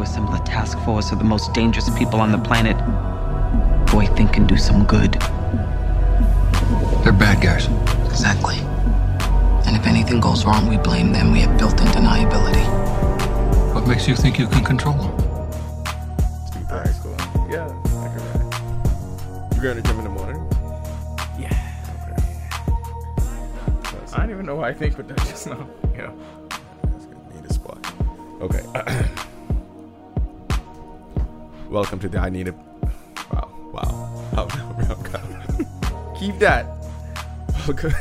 to assemble a task force of the most dangerous people on the planet who I think can do some good. They're bad guys. Exactly. And if anything goes wrong, we blame them. We have built in deniability. What makes you think you can control them? Alright, cool. Yeah, I can ride. You're going to gym in the morning? Yeah. That's, I don't even know why I think, but that's just now. You know. that's gonna need a spot. Okay. Welcome to the I Need a. Wow, wow. How Keep that. Welcome.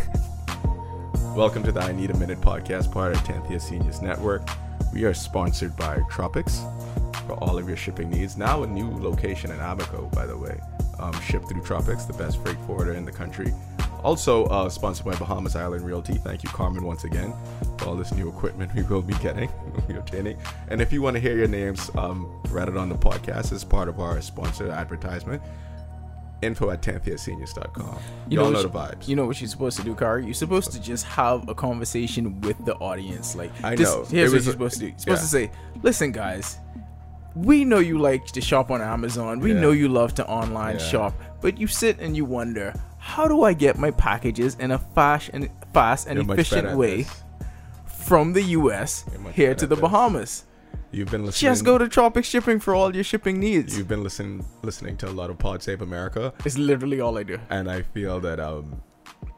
Welcome to the I Need a Minute podcast, part of Tenth Year Seniors Network. We are sponsored by Tropics for all of your shipping needs. Now a new location in Abaco, by the way. Um, shipped through Tropics, the best freight forwarder in the country. Also uh, sponsored by Bahamas Island Realty. Thank you, Carmen, once again for all this new equipment we will be getting, we obtaining. And if you want to hear your names um, read it on the podcast as part of our sponsored advertisement, info at 10thyearseniors.com. You Y'all know, know, the vibes. You know what you're supposed to do, Kari? You're supposed to just have a conversation with the audience. Like, I this- know. Here's It what you're supposed to do. You're supposed yeah. to say, "Listen, guys, we know you like to shop on Amazon. We Yeah. know you love to online Yeah. shop, but you sit and you wonder, how do I get my packages in a fast and fast and You're efficient way from the U.S. Here to the this. Bahamas? You've been listening. Just go to Tropic Shipping for all your shipping needs. You've been listening listening to a lot of Pod Save America, It's literally all I do. and I feel that um,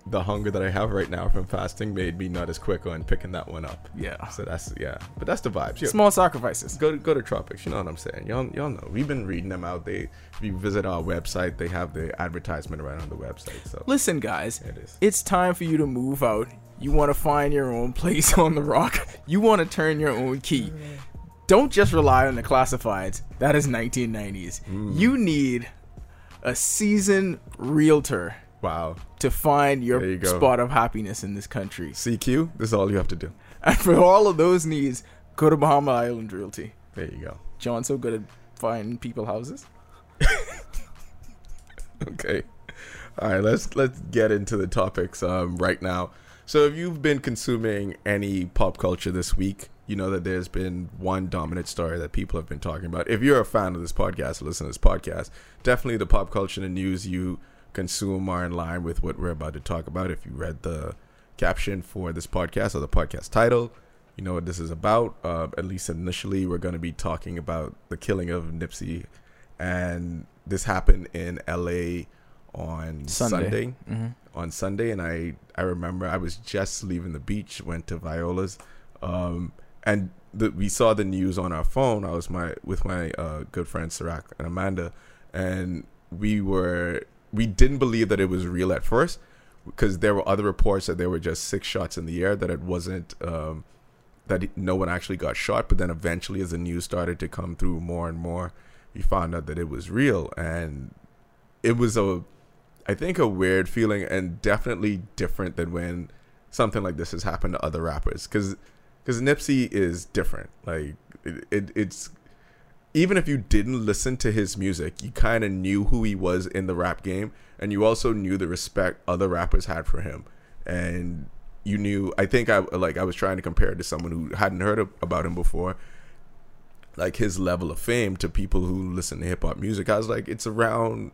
the hunger that I have right now from fasting made me not as quick on picking that one up. Yeah. So that's yeah, but that's the vibes. Yo, Small sacrifices. go to go to Tropics. You know what I'm saying? Y'all y'all know. We've been reading them out. They if you visit our website, they have the advertisement right on the website. So Listen, guys, It is. it's time for you to move out. You want to find your own place on the rock. You want to turn your own key. Don't just rely on the classifieds. That is 1990s. Mm. You need a seasoned realtor wow, to find your you spot of happiness in this country. CQ. This is all you have to do. And for all of those needs, go to Bahama Island Realty. There you go. John's so good at finding people houses. Okay. All right, let's let's get into the topics um, right now. So, if you've been consuming any pop culture this week, you know that there's been one dominant story that people have been talking about. If you're a fan of this podcast, listen to this podcast, definitely the pop culture and news you consume are in line with what we're about to talk about. If you read the caption for this podcast or the podcast title, you know what this is about. Uh, at least initially, we're going to be talking about the killing of Nipsey, and this happened in L.A. on Sunday. Sunday. Mm-hmm. On Sunday, and I I remember I was just leaving the beach, went to Viola's, um, and the, we saw the news on our phone. I was my with my uh, good friends Sirac and Amanda, and we were we didn't believe that it was real at first because there were other reports that there were just six shots in the air that it wasn't um, that no one actually got shot but then eventually as the news started to come through more and more we found out that it was real. And it was a i think a weird feeling and definitely different than when something like this has happened to other rappers because because nipsey is different. Like it, it it's even if you didn't listen to his music, you kind of knew who he was in the rap game, and you also knew the respect other rappers had for him, and you knew. I think I like I was trying to compare it to someone who hadn't heard of, about him before, like his level of fame to people who listen to hip hop music. I was like, it's around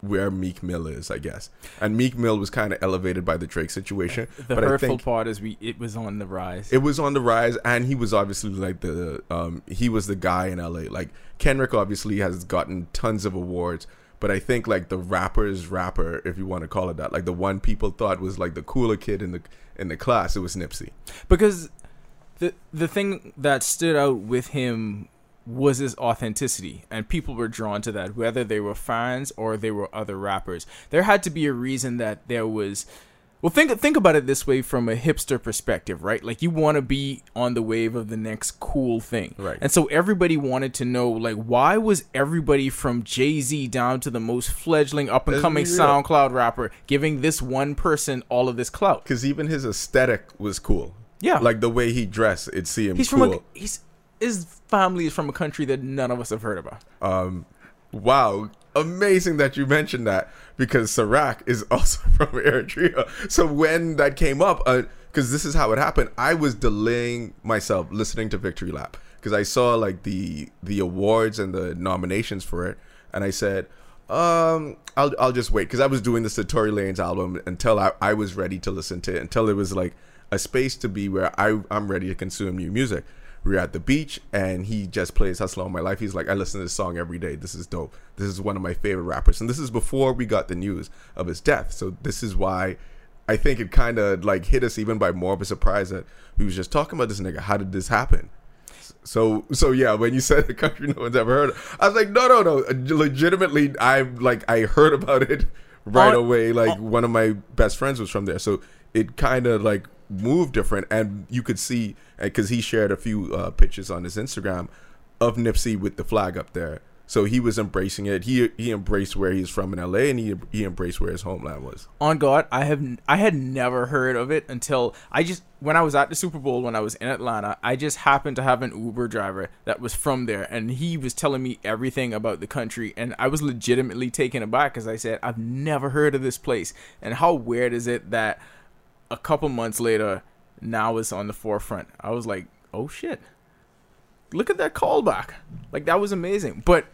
where Meek Mill is, I guess, and Meek Mill was kind of elevated by the Drake situation, The but I hurtful part is we it was on the rise. it was on the rise and he was obviously like the um he was the guy in LA like Kendrick obviously has gotten tons of awards but I think like the rapper's rapper if you want to call it that like the one people thought was like the cooler kid in the in the class it was Nipsey. Because the the thing that stood out with him was his authenticity and people were drawn to that whether they were fans or they were other rappers there had to be a reason that there was well think think about it this way from a hipster perspective right like you want to be on the wave of the next cool thing Right. and so everybody wanted to know like why was everybody from Jay-Z down to the most fledgling up and coming Let's be real. SoundCloud rapper giving this one person all of this clout because even his aesthetic was cool Yeah. like the way he dressed it seemed He's cool from a he's his family is from a country that none of us have heard about. Um, wow, amazing that you mentioned that because Sirac is also from Eritrea. So when that came up, because this is how it happened, I was delaying myself listening to Victory Lap because I saw like the the awards and the nominations for it, and I said, um, I'll I'll just wait because I was doing this to Tory Lanez album until I, I was ready to listen to it until it was like a space to be where I I'm ready to consume new music. We were at the beach and he just plays Hustle on My Life. He's like, I listen to this song every day. This is dope. This is one of my favorite rappers. And this is before we got the news of his death. So this is why I think it kind of like hit us even by more of a surprise that we was just talking about this nigga. How did this happen? So so yeah, when you said the country no one's ever heard, of, I was like, no no no, legitimately, I'm like I heard about it right On- away. Like on- one of my best friends was from there, so it kind of like moved different, and you could see because he shared a few uh, pictures on his Instagram of Nipsey with the flag up there. So he was embracing it. He he embraced where he's from in LA, and he he embraced where his homeland was. on God, I have I had never heard of it until I just when I was at the Super Bowl when I was in Atlanta, I just happened to have an Uber driver that was from there, and he was telling me everything about the country, and I was legitimately taken aback because I said I've never heard of this place, and how weird is it that a couple months later now it's on the forefront. I was like, oh shit, look at that callback, like that was amazing, but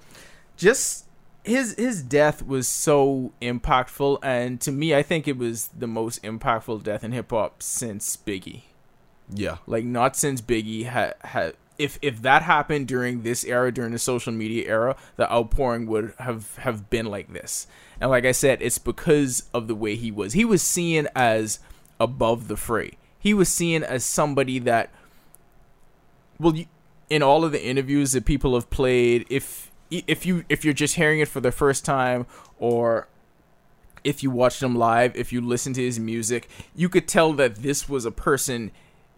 just his his death was so impactful and to me I think it was the most impactful death in hip hop since Biggie. Yeah, Like not since Biggie had had if if that happened during this era during the social media era, the outpouring would have have been like this. And like I said, it's because of the way he was. He was seen as above the fray. He was seen as somebody that well in all of the interviews that people have played if if you if you're just hearing it for the first time or if you watched him live if you listen to his music you could tell that this was a person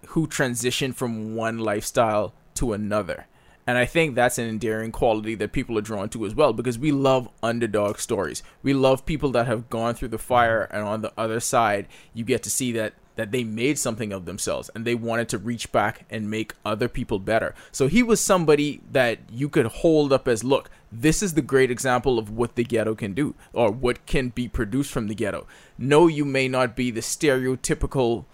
who transitioned from one lifestyle to another and i think that's an endearing quality that people are drawn to as well because we love underdog stories we love people that have gone through the fire and on the other side you get to see that that they made something of themselves and they wanted to reach back and make other people better. So he was somebody that you could hold up as look, this is the great example of what the ghetto can do or what can be produced from the ghetto. No, you may not be the stereotypical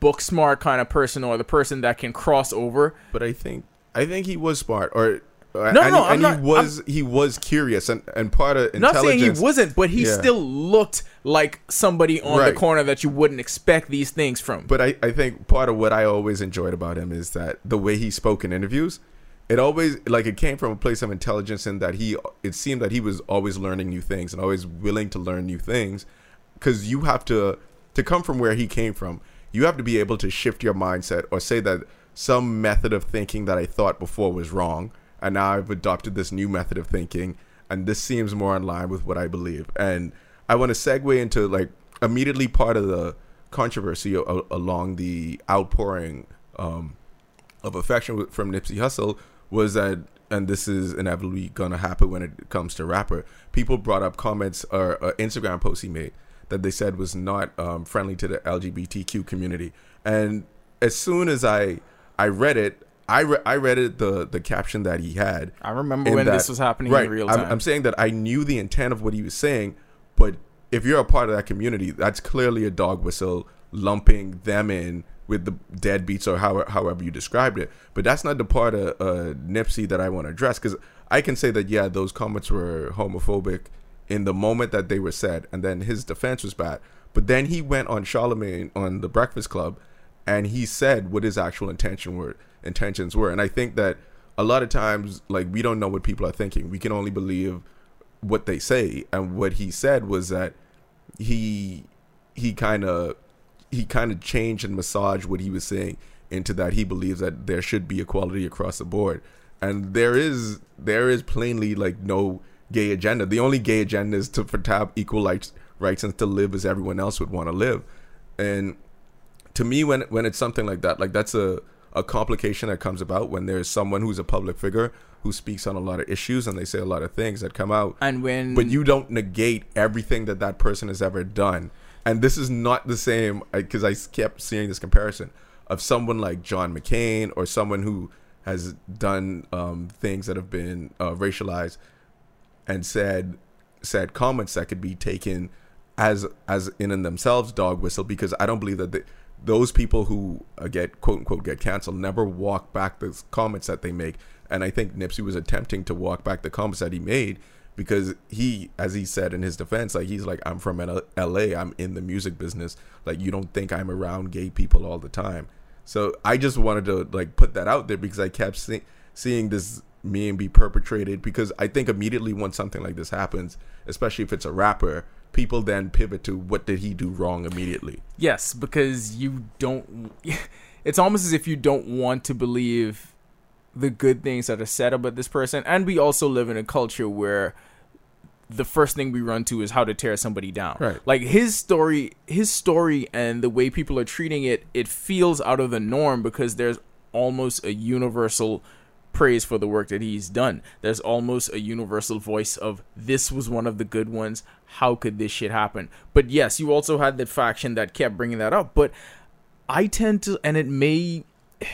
book smart kind of person or the person that can cross over. but I think I think he was smart, or no, no, and, I'm and not- he was he was curious, and and part of Not saying he wasn't, but he Yeah. still looked like somebody on Right. the corner that you wouldn't expect these things from. But I, I think part of what I always enjoyed about him is that the way he spoke in interviews, it always like it came from a place of intelligence in that he it seemed that he was always learning new things and always willing to learn new things because you have to to come from where he came from you have to be able to shift your mindset or say that some method of thinking that I thought before was wrong and now I've adopted this new method of thinking and this seems more in line with what I believe and I want to segue into like immediately part of the controversy a- along the outpouring um, of affection from Nipsey Hussle was that, and this is inevitably gonna happen when it comes to rapper. People brought up comments or uh, Instagram posts he made that they said was not um, friendly to the LGBTQ community, and as soon as I I read it, I re- I read it the the caption that he had. I remember when that- this was happening right, in real I'm- I'm saying that I knew the intent of what he was saying, but if you're a part of that community, that's clearly a dog whistle lumping them in with the deadbeats or how, however you described it. But that's not the part of uh, Nipsey that I want to address because I can say that, yeah, those comments were homophobic in the moment that they were said, and then his defense was bad. But then he went on Charlemagne on the Breakfast Club and he said what his actual intention were intentions were. And I think that a lot of times like we don't know what people are thinking. We can only believe what they say. And what he said was that he he kind of he kind of changed and massaged what he was saying into that he believes that there should be equality across the board. And there is there is plainly like no gay agenda. The only gay agenda is to for to have equal rights rights and to live as everyone else would want to live. And to me when when it's something like that like that's a a complication that comes about when there's someone who's a public figure who speaks on a lot of issues and they say a lot of things that come out. And when but you don't negate everything that that person has ever done. And this is not the same because i kept seeing this comparison of someone like john mccain or someone who has done um, things that have been uh, racialized and said said comments that could be taken as as in and themselves dog whistle because I don't believe that they, those people who uh, get quote unquote get canceled never walk back the comments that they make. And I think Nipsey was attempting to walk back the comments that he made because he, as he said in his defense, like he's like, I'm from L.A. I'm in the music business. Like you don't think I'm around gay people all the time. So I just wanted to like put that out there because I kept see- seeing this meme be perpetrated because I think immediately when something like this happens, especially if it's a rapper, people then pivot to what did he do wrong immediately. Yes, because you don't. It's almost as if you don't want to believe the good things that are said about this person. And we also live in a culture where the first thing we run to is how to tear somebody down. Right. Like his story, his story, and the way people are treating it, it feels out of the norm because there's almost a universal praise for the work that he's done. There's almost a universal voice of this was one of the good ones. How could this shit happen? But yes, you also had that faction that kept bringing that up. But I tend to, and it may.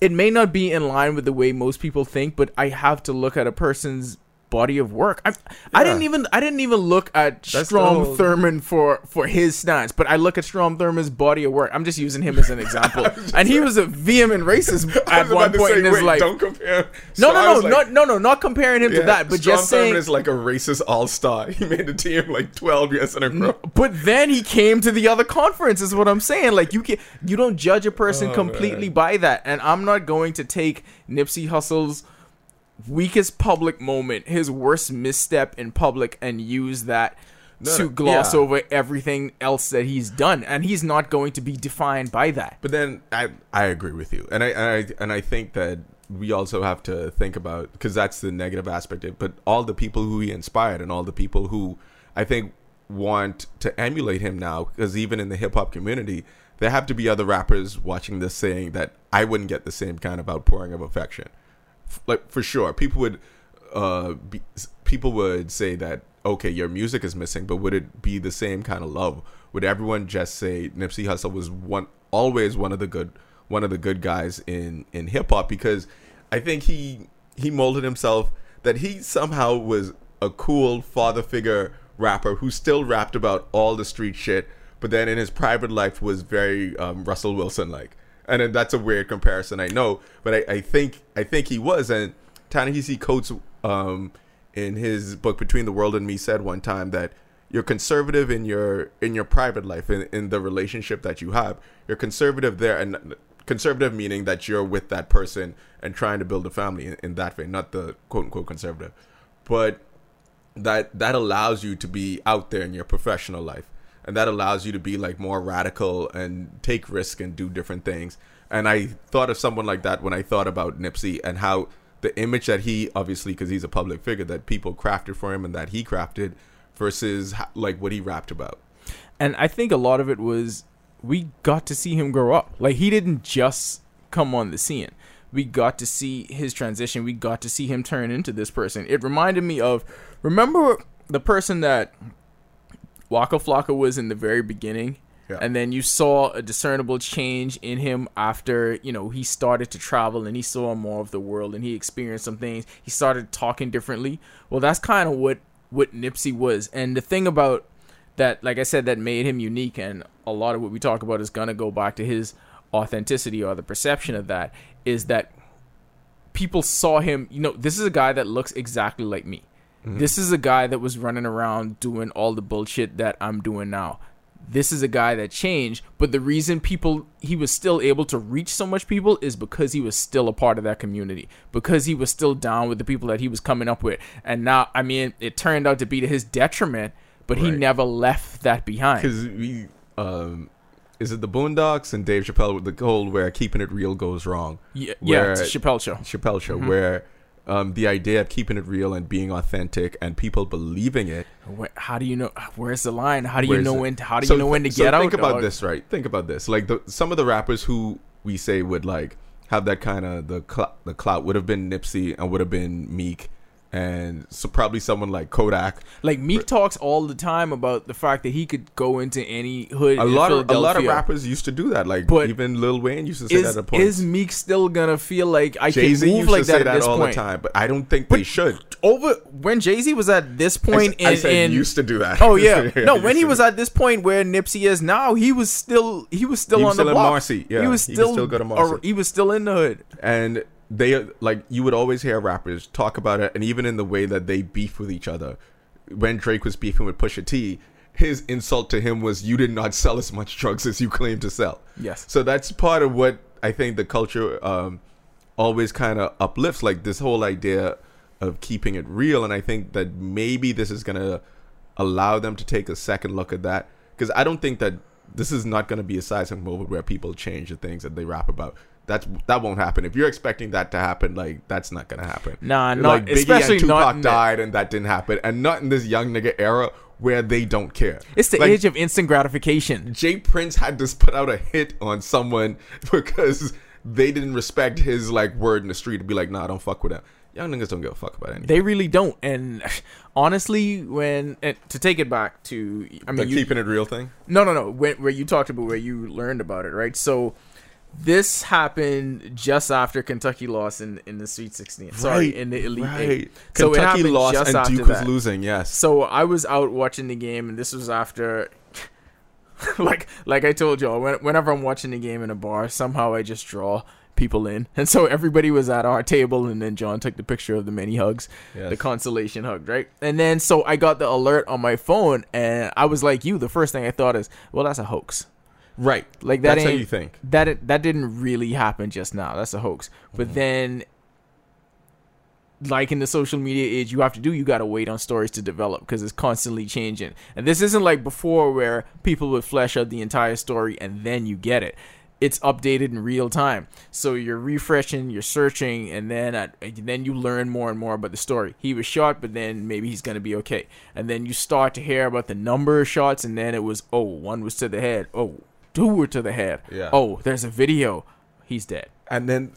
It may not be in line with the way most people think, but I have to look at a person's body of work. I, I didn't even I didn't even look at That's Strom whole- Thurmond for for his stance, but I look at Strom Thurmond's body of work. I'm just using him as an example, and he was a vehement racist at one point say, in his life. Don't compare. No, So no, no, like, not no, no, not comparing him to that, but Strom just saying. Thurmond is like a racist all star. He made the team like twelve years in a row. But then he came to the other conference, is what I'm saying. Like you can you don't judge a person Oh, completely man. by that. And I'm not going to take Nipsey Hussle's weakest public moment, his worst misstep in public, and use that No, to gloss yeah. over everything else that he's done. And he's not going to be defined by that. But then I I agree with you, and I and I, and I think that we also have to think about because that's the negative aspect of it. But all the people who he inspired, and all the people who I think want to emulate him now, because even in the hip hop community, there have to be other rappers watching this saying that I wouldn't get the same kind of outpouring of affection. Like for sure, people would uh be, people would say that okay, your music is missing, but would it be the same kind of love? Would everyone just say Nipsey Hussle was one always one of the good one of the good guys in in hip hop because I think he he molded himself that he somehow was a cool father figure rapper who still rapped about all the street shit, but then in his private life was very um, Russell Wilson like. And that's a weird comparison, I know, but I, I think I think he was. And Ta-Nehisi Coates, um, in his book Between the World and Me, said one time that you're conservative in your in your private life, in, in the relationship that you have. You're conservative there, and conservative meaning that you're with that person and trying to build a family in, in that way, not the quote unquote conservative. But that that allows you to be out there in your professional life and that allows you to be like more radical and take risk and do different things and i thought of someone like that when i thought about nipsey and how the image that he obviously because he's a public figure that people crafted for him and that he crafted versus like what he rapped about And I think a lot of it was we got to see him grow up. Like he didn't just come on the scene. We got to see his transition. We got to see him turn into this person. It reminded me of remember the person that Waka Flocka was in the very beginning? Yeah. And then you saw a discernible change in him after, you know, he started to travel and he saw more of the world and he experienced some things. He started talking differently. Well, that's kind of what what Nipsey was. And the thing about that, like I said, that made him unique, and a lot of what we talk about is gonna go back to his authenticity or the perception of that, is that people saw him. You know, this is a guy that looks exactly like me. This is a guy that was running around doing all the bullshit that I'm doing now. This is a guy that changed, but the reason people he was still able to reach so much people is because he was still a part of that community. Because he was still down with the people that he was coming up with. And now, I mean, it turned out to be to his detriment, but he never left that behind. because we um is it the boondocks and dave chappelle with the whole where keeping it real goes wrong Yeah, yeah, where- it's a Chappelle show. Chappelle show, Mm-hmm. where um, the idea of keeping it real and being authentic and people believing it. Wh- How do you know? Where's the line? How do you know it- when? To, how do So you know when to so get out? Think about dog? this, right? Think about this. Like the, some of the rappers who we say would like have that kind of the cl- the clout would have been Nipsey and would have been Meek and so probably someone like Kodak. Like Meek talks all the time about the fact that he could go into any hood. A lot of a lot of rappers used to do that. Like But even Lil Wayne used to say Is that at points. is Meek still gonna feel like I Jay can move like that at that this all point? the time, but I don't think they should. Over when Jay Z was at this I, point I in, said in used to do that. Oh yeah, no. When he was at this point where Nipsey is now, he was still he was still He on was the still in block. Marcy, yeah. he was He could still still go to or- he was still in the hood. and they like you would always hear rappers talk about it, and even in the way that they beef with each other. When Drake was beefing with Pusha T, his insult to him was, "You did not sell as much drugs as you claim to sell." Yes. So that's part of what I think the culture um, always kind of uplifts, like this whole idea of keeping it real. And I think that maybe this is gonna allow them to take a second look at that, because I don't think that this is not going to be a seismic moment where people change the things that they rap about. That's that won't happen. If you're expecting that to happen, like that's not gonna happen. Nah, not- like Biggie especially and Tupac died, and that didn't happen, and not in this young nigga era where they don't care. It's the Like, age of instant gratification. J. Prince had to put out a hit on someone because they didn't respect his like word in the street to be like, nah, don't fuck with him. Young niggas don't give a fuck about anything. They really don't. And honestly, when and to take it back to, I the mean, you, keeping it real thing. No, no, no. When, where you talked about where you learned about it, right? So this happened just after Kentucky lost in, in the Sweet 16. Sorry, in the Elite right. Eight. So Kentucky lost just and Duke was that. losing. Yes. So I was out watching the game, and this was after. like like I told y'all, when, whenever I'm watching the game in a bar, somehow I just draw people in, and so everybody was at our table, and then John took the picture of the many hugs, Yes. the consolation hug, right? And then so I got the alert on my phone, and I was like you. The first thing I thought is, well, that's a hoax. Right. Like that That's how you think. that that didn't really happen just now. That's a hoax. But Mm-hmm. then, like in the social media age, you have to do. You got to wait on stories to develop because it's constantly changing. And this isn't like before where people would flesh out the entire story and then you get it. It's updated in real time. So you're refreshing, you're searching, and then at, and then you learn more and more about the story. He was shot, but then maybe he's gonna be okay. And then you start to hear about the number of shots, and then it was oh, one was to the head. Oh, two were to the head. Yeah. Oh, there's a video. He's dead. and then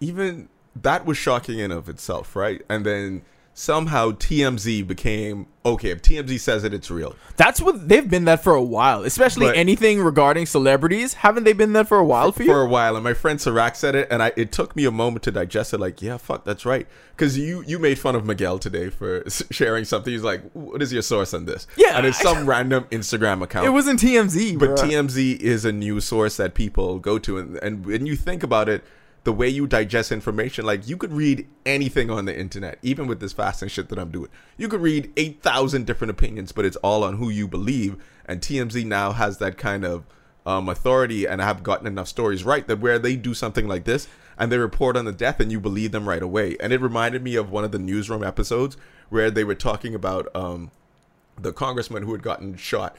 even that was shocking in of itself, right? And then somehow TMZ became okay. If TMZ says it, it's real. That's what they've been that for a while. Especially But- anything regarding celebrities. Haven't they been that for a while for you? for a while, and my friend Sirac said it, and I it took me a moment to digest it. Like, yeah, fuck, that's right. Because you you made fun of Miguel today for sharing something. He's like, what is your source on this? Yeah, and it's I- some random Instagram account. it wasn't TMZ, but bruh. TMZ is a news source that people go to, and and when you think about it. The way you digest information, like you could read anything on the internet, even with this fasting shit that I'm doing. You could read 8,000 different opinions, but it's all on who you believe. And TMZ now has that kind of um, authority and I have gotten enough stories right that where they do something like this and they report on the death and you believe them right away. And it reminded me of one of the newsroom episodes where they were talking about um, the congressman who had gotten shot,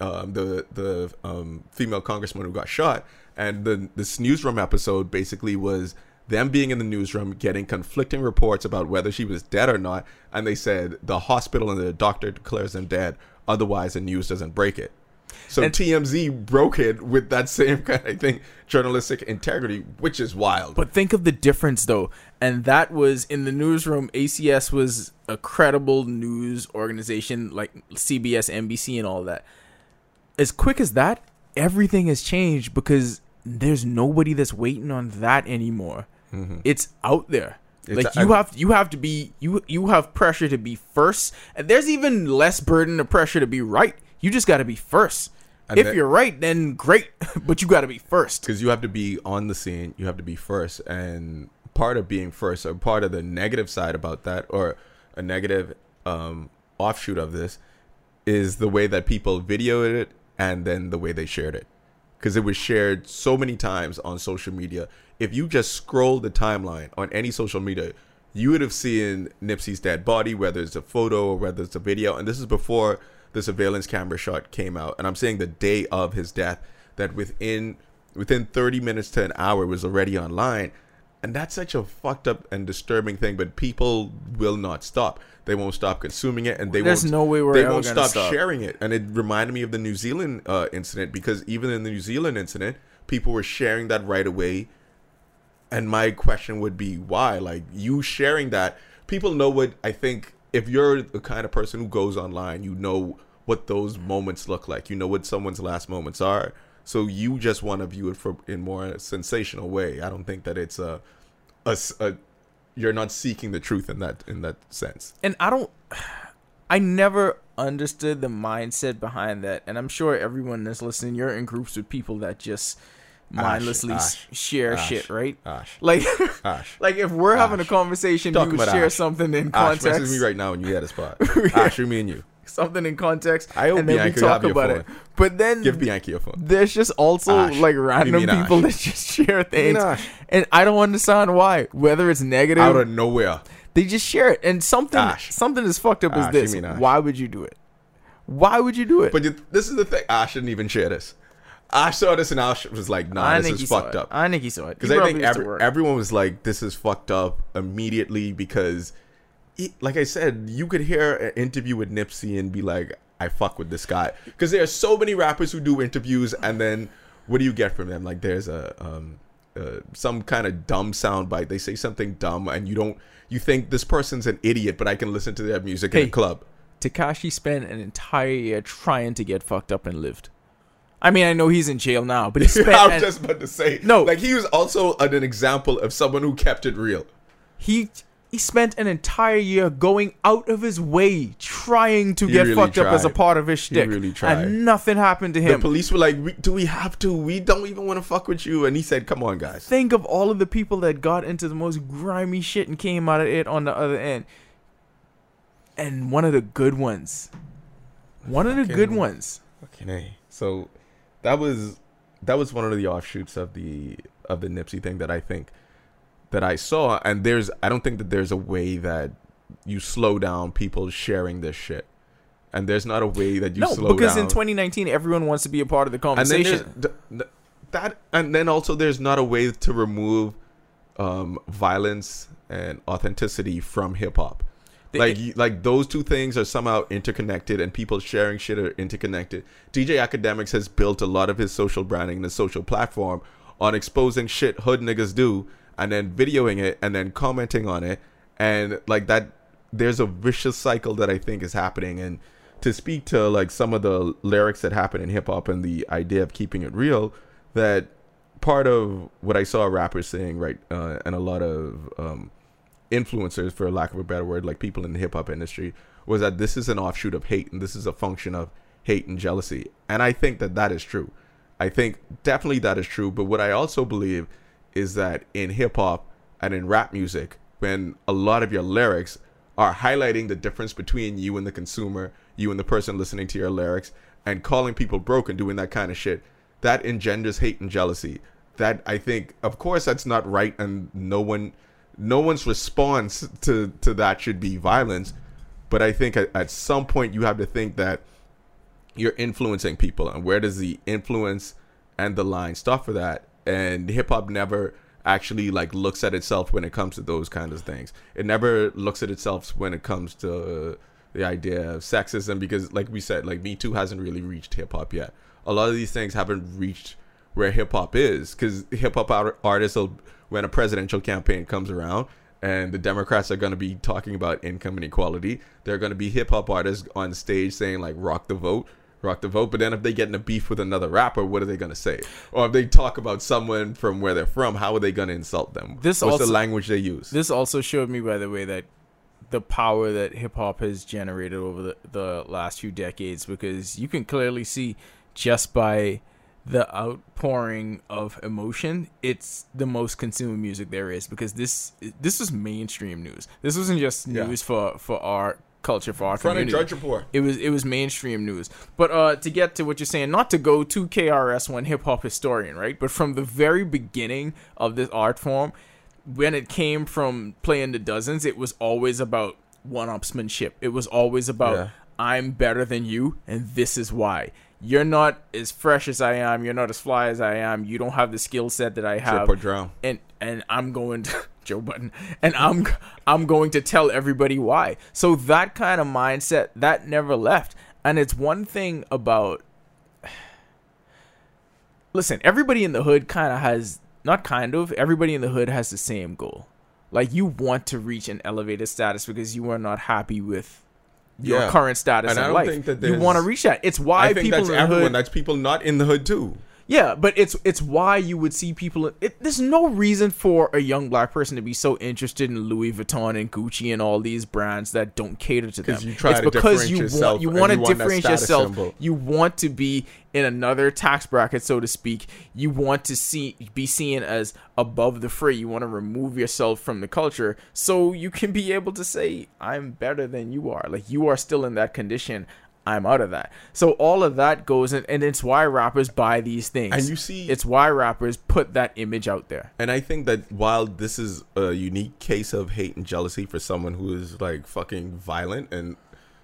um, the the um, female congressman who got shot, and the this newsroom episode basically was them being in the newsroom getting conflicting reports about whether she was dead or not, and they said the hospital and the doctor declares them dead, otherwise the news doesn't break it. So And- TMZ broke it with that same kind of thing, journalistic integrity, which is wild. But think of the difference, though. And that was in the newsroom. ACN was a credible news organization like CBS, NBC, and all that. As quick as that, everything has changed because there's nobody that's waiting on that anymore. It's out there. Mm-hmm. It's like a- you have you have to be you you have pressure to be first, and there's even less burden of pressure to be right. You just got to be first. If that- you're right, then great, but you got to be first. because you have to be on the scene you have to be first and part of being first or part of the negative side about that or a negative um, offshoot of this is the way that people videoed it and then the way they shared it because it was shared so many times on social media. If you just scroll the timeline on any social media you would have seen nipsey's dead body whether it's a photo or whether it's a video. And this is before the surveillance camera shot came out. And i'm saying the day of his death that within within 30 minutes to an hour was already online and that's such a fucked up and disturbing thing but people will not stop they won't stop consuming it and they There's won't no way we're they ever won't stop, stop. sharing it and it reminded me of the new zealand uh, incident because even in the new zealand incident people were sharing that right away and my question would be why like you sharing that people know what I think. If you're the kind of person who goes online, you know what those moments look like. You know what someone's last moments are. So you just want to view it for in more sensational way. I don't think that it's a, a, you're not seeking the truth in that in that sense. and I don't I never understood the mindset behind that and I'm sure everyone that's listening you're in groups with people that just mindlessly s Ash, share Ash, shit, right? Ash, Like Ash. like if we're having a conversation Talk you about share Ash. something in Ash, context message me right now when you had a spot. Ash, me and you. Something in context I and then we talk about it. But then Give Bianchi a phone. there's just also ah, Ash. like random Ash. Ah, people that just share things ah, and I don't understand why whether it's negative Out of nowhere. They just share it, and something Ash. something as fucked up as Ash, this. Why would you do it? Why would you do it? But this is the thing. Ash didn't even share this. Ash saw this and Ash was like, "Nah, I this is fucked up." I think he saw it Because I think every, everyone was like, "This is fucked up" immediately because, like I said, you could hear an interview with Nipsey and be like, "I fuck with this guy." Because there are so many rappers who do interviews, and then what do you get from them? Like, there's a um, uh, some kind of dumb sound bite. They say something dumb, and you don't. You think this person's an idiot, but I can listen to their music in a club. Tekashi spent an entire year trying to get fucked up and lived. I mean, I know he's in jail now, but he spent I was an- just about to say, No. like he was also an, an example of someone who kept it real. he he spent an entire year going out of his way trying to He get really fucked up as a part of his shtick, really tried. and nothing happened to him. The police were like, we, "Do we have to? We don't even want to fuck with you." And he said, "Come on, guys." Think of all of the people that got into the most grimy shit and came out of it on the other end, and one of the good ones, one of the good ones. Fucking A. So that was that was one of the offshoots of the of the Nipsey thing that I think that I saw. And there's I don't think that there's a way that you slow down people sharing this shit. And there's not a way that you slow down. no, slow because down. in 2019, everyone wants to be a part of the and then conversation. th- th- that and then also there's not a way to remove um violence and authenticity from hip hop like like those two things are somehow interconnected and people sharing shit are interconnected DJ Akademiks has built a lot of his social branding and his social platform on exposing shit hood niggas do and then videoing it and then commenting on it and like that there's a vicious cycle that i think is happening and to speak to like some of the lyrics that happen in hip hop and the idea of keeping it real that part of what I saw rappers saying, right, uh, and a lot of um, influencers, for lack of a better word, like people in the hip hop industry, was that this is an offshoot of hate and this is a function of hate and jealousy. And I think that that is true. I think definitely that is true. But what I also believe is that in hip hop and in rap music, when a lot of your lyrics are highlighting the difference between you and the consumer, you and the person listening to your lyrics, and calling people broke and doing that kind of shit, that engenders hate and jealousy. That I think, of course, that's not right, and no one, no one's response to to that should be violence. But I think at, at some point you have to think that you're influencing people, and where does the influence and the line stop for that? And hip hop never actually like looks at itself when it comes to those kind of things. It never looks at itself when it comes to the idea of sexism because, like we said, like Me Too hasn't really reached hip hop yet. A lot of these things haven't reached where hip hop is because hip hop art- artists will, when a presidential campaign comes around and the Democrats are going to be talking about income inequality, they're going to be hip hop artists on stage saying like "rock the vote." Rock the vote, but then if they get in a beef with another rapper, what are they gonna say? Or if they talk about someone from where they're from, how are they gonna insult them? This What's the language they use? This also showed me, by the way, that the power that hip hop has generated over the, the last few decades, because you can clearly see just by the outpouring of emotion, it's the most consumed music there is. Because this this was mainstream news. This wasn't just Yeah. news for for our culture, for our Front community. Drudge Report. It was it was mainstream news. But uh to get to what you're saying, not to go to KRS one hip hop historian, right? But from the very beginning of this art form, when it came from playing the dozens, it was always about one upsmanship. It was always about Yeah. I'm better than you and this is why. You're not as fresh as I am, you're not as fly as I am, you don't have the skill set that I have Trip or drown. and and I'm going to Joe Budden and I'm I'm going to tell everybody why. So that kind of mindset that never left. And it's one thing about Listen, everybody in the hood kind of has not kind of, everybody in the hood has the same goal. Like you want to reach an elevated status because you are not happy with your Yeah. current status And in life. you want to reach that. It's why I think people that's in the everyone. hood. That's people not in the hood too. Yeah, but it's it's why you would see people. It, there's no reason for a young black person to be so interested in Louis Vuitton and Gucci and all these brands that don't cater to them. you try it's to because you want you want to you differentiate status yourself. symbol. You want to be in another tax bracket, so to speak. You want to see be seen as above the fray. You want to remove yourself from the culture so you can be able to say, "I'm better than you are." Like you are still in that condition. I'm out of that. So all of that goes in, and it's why rappers buy these things. And you see- it's why rappers put that image out there. And I think that while this is a unique case of hate and jealousy for someone who is like fucking violent and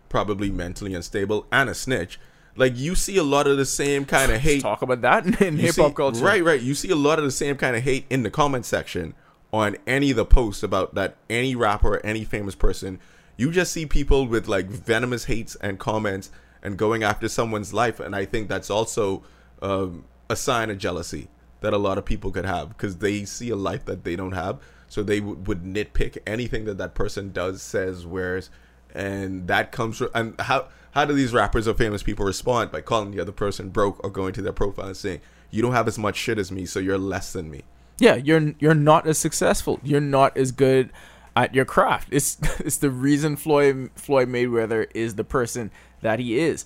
probably mentally unstable and a snitch, like you see a lot of the same kind of hate. Talk about that in hip hop culture, Right, right. You see a lot of the same kind of hate in the comment section on any of the posts about that any rapper or any famous person. You just see people with like venomous hates and comments and going after someone's life, and I think that's also um, a sign of jealousy that a lot of people could have because they see a life that they don't have, so they w- would nitpick anything that that person does, says, wears, and that comes from. And how how do these rappers or famous people respond by calling the other person broke or going to their profile and saying, "You don't have as much shit as me, so you're less than me." Yeah, you're you're not as successful. You're not as good at your craft. It's it's the reason Floyd Floyd Mayweather is the person that he is.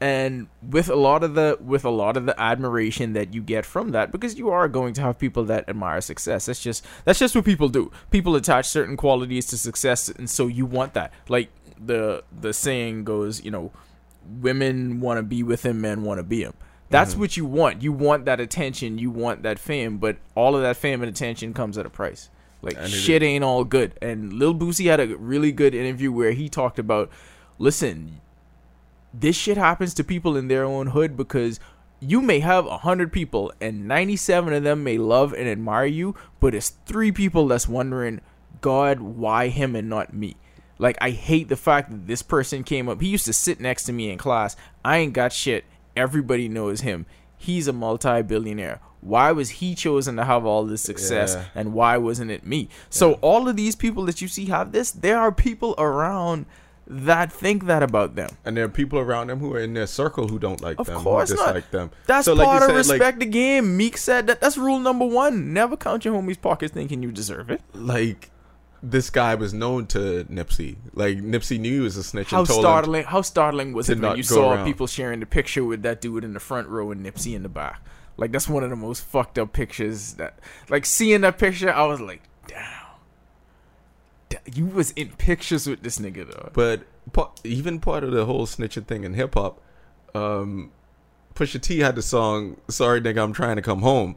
And with a lot of the with a lot of the admiration that you get from that, because you are going to have people that admire success. That's just that's just what people do. People attach certain qualities to success, and so you want that. Like the the saying goes, you know, women want to be with him, men want to be him. That's mm-hmm. what you want. You want that attention. You want that fame. But all of that fame and attention comes at a price. Like shit ain't all good. And Lil Boosie had a really good interview where he talked about, listen, this shit happens to people in their own hood because you may have a hundred people and 97 of them may love and admire you, but it's three people that's wondering, God, why him and not me? Like I hate the fact that this person came up. He used to sit next to me in class. I ain't got shit. Everybody knows him. He's a multi-billionaire. Why was he chosen to have all this success Yeah. and why wasn't it me? So all of these people that you see have this, there are people around that think that about them. And there are people around them who are in their circle who don't like Of them, course who not. dislike them. That's So, like part of said, like- respect the game. Meek said that. That's rule number one. Never count your homie's pockets thinking you deserve it. like this guy was known to Nipsey. Like Nipsey knew he was a snitch How and told him startling! How startling was it when you saw around. people sharing the picture with that dude in the front row and Nipsey in the back? Like that's one of the most fucked up pictures. That like seeing that picture, I was like, damn. Da- You was in pictures with this nigga though. But even part of the whole snitching thing in hip hop, um, Pusha T had the song "Sorry Nigga, I'm Trying to Come Home"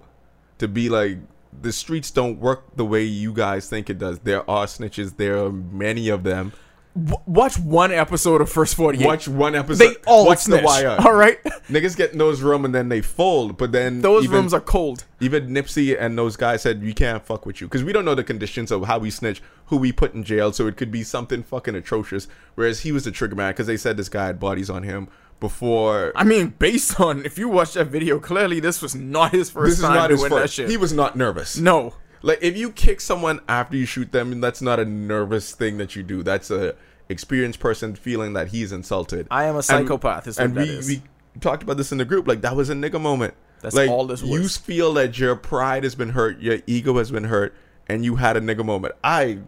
to be like the streets don't work the way you guys think it does. There are snitches. There are many of them. W- watch one episode of First Forty Eight. Watch one episode. They all watch snitch. the wire. All right, Niggas get in those room and then they fold. But then those even- rooms are cold. Even Nipsey and those guys said we can't fuck with you because we don't know the conditions of how we snitch, who we put in jail. So it could be something fucking atrocious. Whereas he was the trigger man because they said this guy had bodies on him before. I mean, based on if you watch that video, clearly this was not his first this is time not his doing that shit. He was not nervous. no, Like if you kick someone after you shoot them, that's not a nervous thing that you do. That's a experienced person feeling that he's insulted. I am a And- psychopath, is and we we talked about this in the group. Like that was a nigga moment. That's like, all this You feel that your pride has been hurt, your ego has been hurt, and you had a nigga moment. I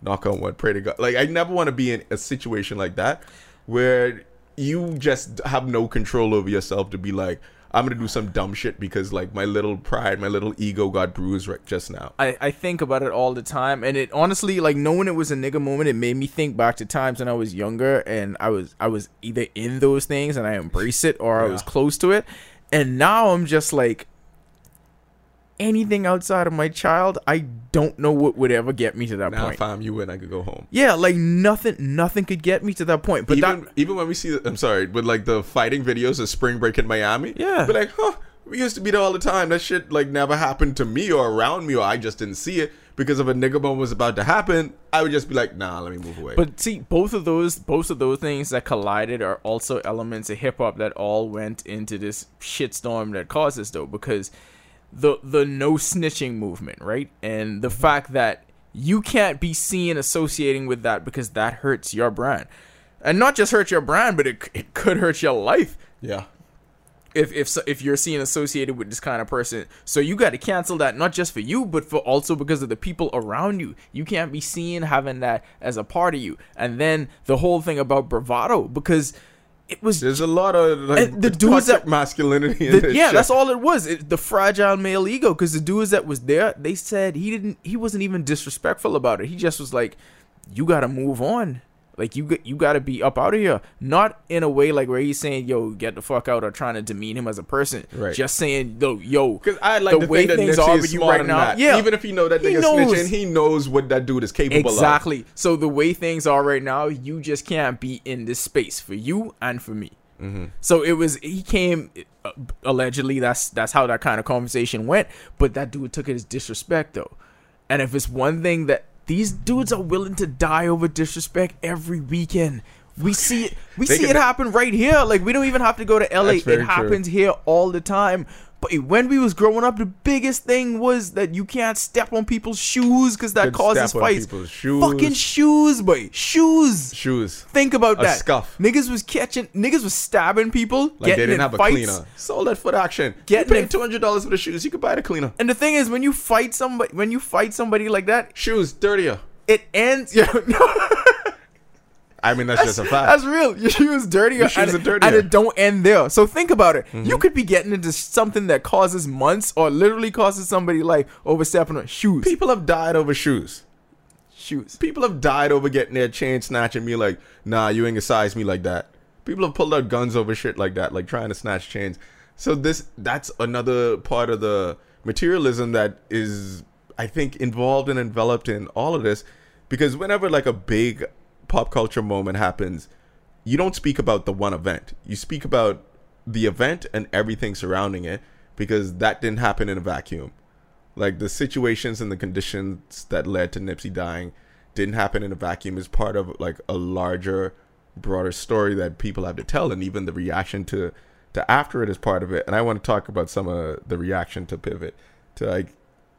knock on wood, pray to God. Like I never want to be in a situation like that where you just have no control over yourself to be like. I'm gonna do some dumb shit because like my little pride, my little ego got bruised right just now. I, I think about it all the time and it honestly like knowing it was a nigga moment it made me think back to times when I was younger and I was I was either in those things and I embrace it or I was close to it and now I'm just like anything outside of my child I don't know what would ever get me to that Now point if I'm you and I could go home. yeah like nothing nothing could get me to that point but even that even when we see, I'm sorry, with like the fighting videos of spring break in Miami, Yeah. we're like, huh, we used to be there all the time. That shit like never happened to me or around me, or I just didn't see it because if a nigga moment was about to happen, I would just be like, nah, let me move away. But see, both of those, both of those things that collided are also elements of hip hop that all went into this shitstorm that caused this, though, because the the no snitching movement, right, and the mm-hmm. fact that you can't be seen associating with that because that hurts your brand. And not just hurt your brand, but it, it could hurt your life Yeah. if if so- if you're seen associated with this kind of person. So you got to cancel that not just for you, but for also because of the people around you. You can't be seen having that as a part of you. And then the whole thing about bravado because it was There's a lot of like the dudes that- masculinity in the- this yeah, shit. that's all it was. It, the fragile male ego. Because the dudes that was there, they said he didn't. He wasn't even disrespectful about it. He just was like, "You got to move on. Like you, got- you got to be up out of here." Not in a way like where he's saying, "Yo, get the fuck out," or trying to demean him as a person. Right. Just saying, "Yo, yo." Because I like the way that things Nipsey are with you right now. Yeah, Even if he know that He nigga knows. snitching, he knows what that dude is capable of. Exactly. So the way things are right now, you just can't be in this space for you and for me. So it was he came uh, allegedly. That's that's how that kind of conversation went. But that dude took it as disrespect though. And if it's one thing that these dudes are willing to die over disrespect every weekend. We see it. We They see can- it happen right here. Like we don't even have to go to LA. It true. happens here all the time. But when we was growing up, the biggest thing was that you can't step on people's shoes because that Could causes step on fights. people's shoes. Fucking shoes, boy. Shoes. Shoes. Think about A that. scuff. Niggas was catching. Niggas was stabbing people. Like getting they didn't have a cleaner. Sold that foot action. Getting you paid two hundred dollars for the shoes. You could buy the cleaner. And the thing is, when you fight somebody, when you fight somebody like that, Shoes dirtier. it ends. Yeah, no, I mean that's, just a fact. That's real. Your shoes dirtier, Your shoes and, are dirtier. and it don't end there. So think about it. Mm-hmm. You could be getting into something that causes months, or literally causes somebody like overstepping on shoes. People have died over shoes. shoes. People have died over getting their chain snatching me like, nah, you ain't gonna size me like that. People have pulled out guns over shit like that, like trying to snatch chains. So this that's another part of the materialism that is I think involved and enveloped in all of this. Because whenever like a big pop culture moment happens, you don't speak about the one event. You speak about the event and everything surrounding it because that didn't happen in a vacuum. Like the situations and the conditions that led to Nipsey dying didn't happen in a vacuum is part of like a larger, broader story that people have to tell, and even the reaction to to after it is part of it. And I want to talk about some of the reaction to Pivot to like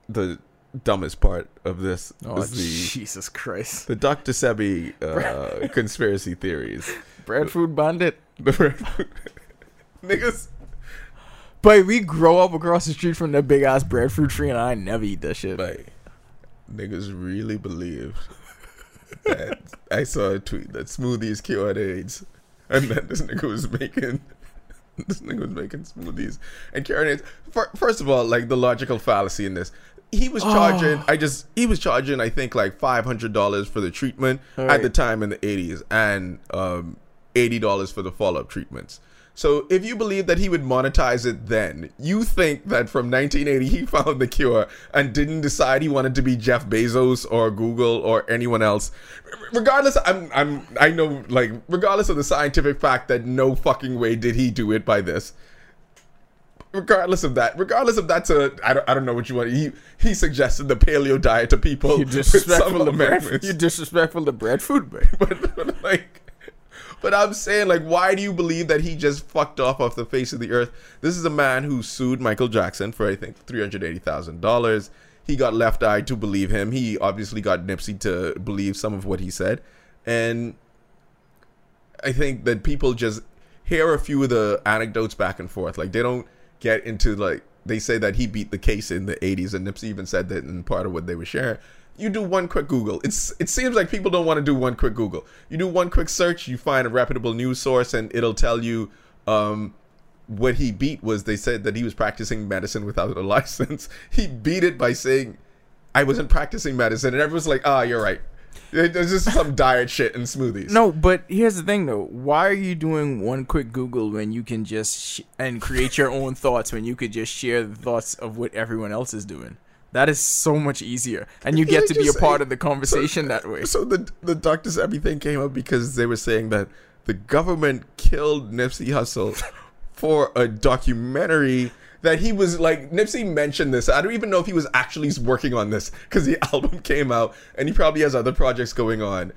the dumbest part of this Oh is the Jesus Christ! the Dr. Sebi uh, conspiracy theories. Breadfruit bandit. The niggas But we grow up across the street from that big ass breadfruit tree, and I never eat that shit. like niggas really believed that I saw a tweet that smoothies cured AIDS, and that this nigga was making this nigga was making smoothies and curing AIDS. First of all, like the logical fallacy in this. He was charging. I just he was charging. I think like five hundred dollars for the treatment at the time in the eighties, and um, eighty dollars for the follow up treatments. So if you believe that he would monetize it then, you think that from 1980 he found the cure and didn't decide he wanted to be Jeff Bezos or Google or anyone else. Regardless, I'm I'm I know like regardless of the scientific fact that no fucking way did he do it by this. Regardless of that, regardless of that's a I don't I don't know what you want. He he suggested the paleo diet to people You disrespectful to bread. You disrespectful to breadfruit, man. but, but like but i'm saying like why do you believe that he just fucked off off the face of the earth this is a man who sued michael jackson for i think $380000 he got left eye to believe him he obviously got nipsey to believe some of what he said and i think that people just hear a few of the anecdotes back and forth like they don't get into like they say that he beat the case in the 80s and nipsey even said that in part of what they were sharing. You do one quick google. It's it seems like people don't want to do one quick google. You do one quick search you find a reputable news source and it'll tell you um what he beat was they said that he was practicing medicine without a license. He beat it by saying i wasn't practicing medicine and everyone's like ah you're right there's just some diet shit and smoothies No, but here's the thing though. Why are you doing one quick Google when you can just sh- and create your own thoughts when you could just share the thoughts of what everyone else is doing? That is so much easier, and you Yeah, get to be a part of the conversation that way. So the the doctors everything came up because they were saying that the government killed Nipsey Hussle for a documentary that he was like Nipsey mentioned this. I don't even know if he was actually working on this because the album came out and he probably has other projects going on.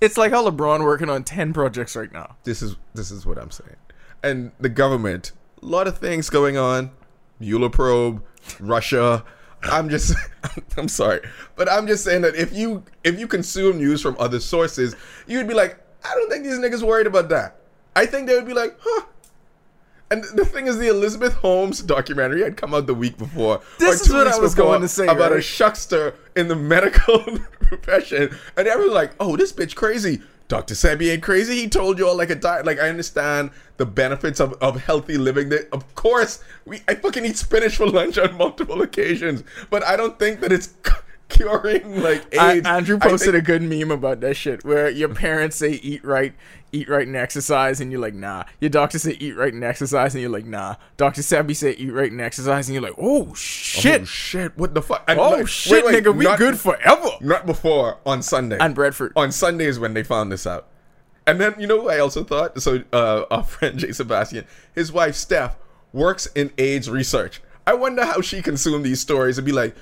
It's like how LeBron working on ten projects right now. This is this is what I'm saying. And the government, a lot of things going on. Mueller probe, Russia, I'm just I'm sorry, but I'm just saying that if you if you consume news from other sources, you'd be like, I don't think these niggas worried about that. I think they would be like, huh. And the thing is, the Elizabeth Holmes documentary had come out the week before. This is what I was going to say, about a shuckster in the medical profession, and everyone's like, "Oh, this bitch crazy." Dr. Sebi ain't crazy. He told you all like a diet. Like I understand the benefits of, of healthy living. That of course we I fucking eat spinach for lunch on multiple occasions, but I don't think that it's curing like I- AIDS. Andrew posted think- a good meme about that shit where your parents say eat right, eat right and exercise, and you're like nah. Your doctor say eat right and exercise, and you're like nah. Doctor Sebi say eat right and exercise, and you're like oh shit, Oh shit! What the fuck? And, oh like, shit, wait, wait, nigga, we not- good forever. Not before on Sunday. And breadfruit. On Sunday is when they found this out. And then you know I also thought? So uh, our friend Jay Sebastian, his wife Steph, works in AIDS research. I wonder how she consumed these stories and be like,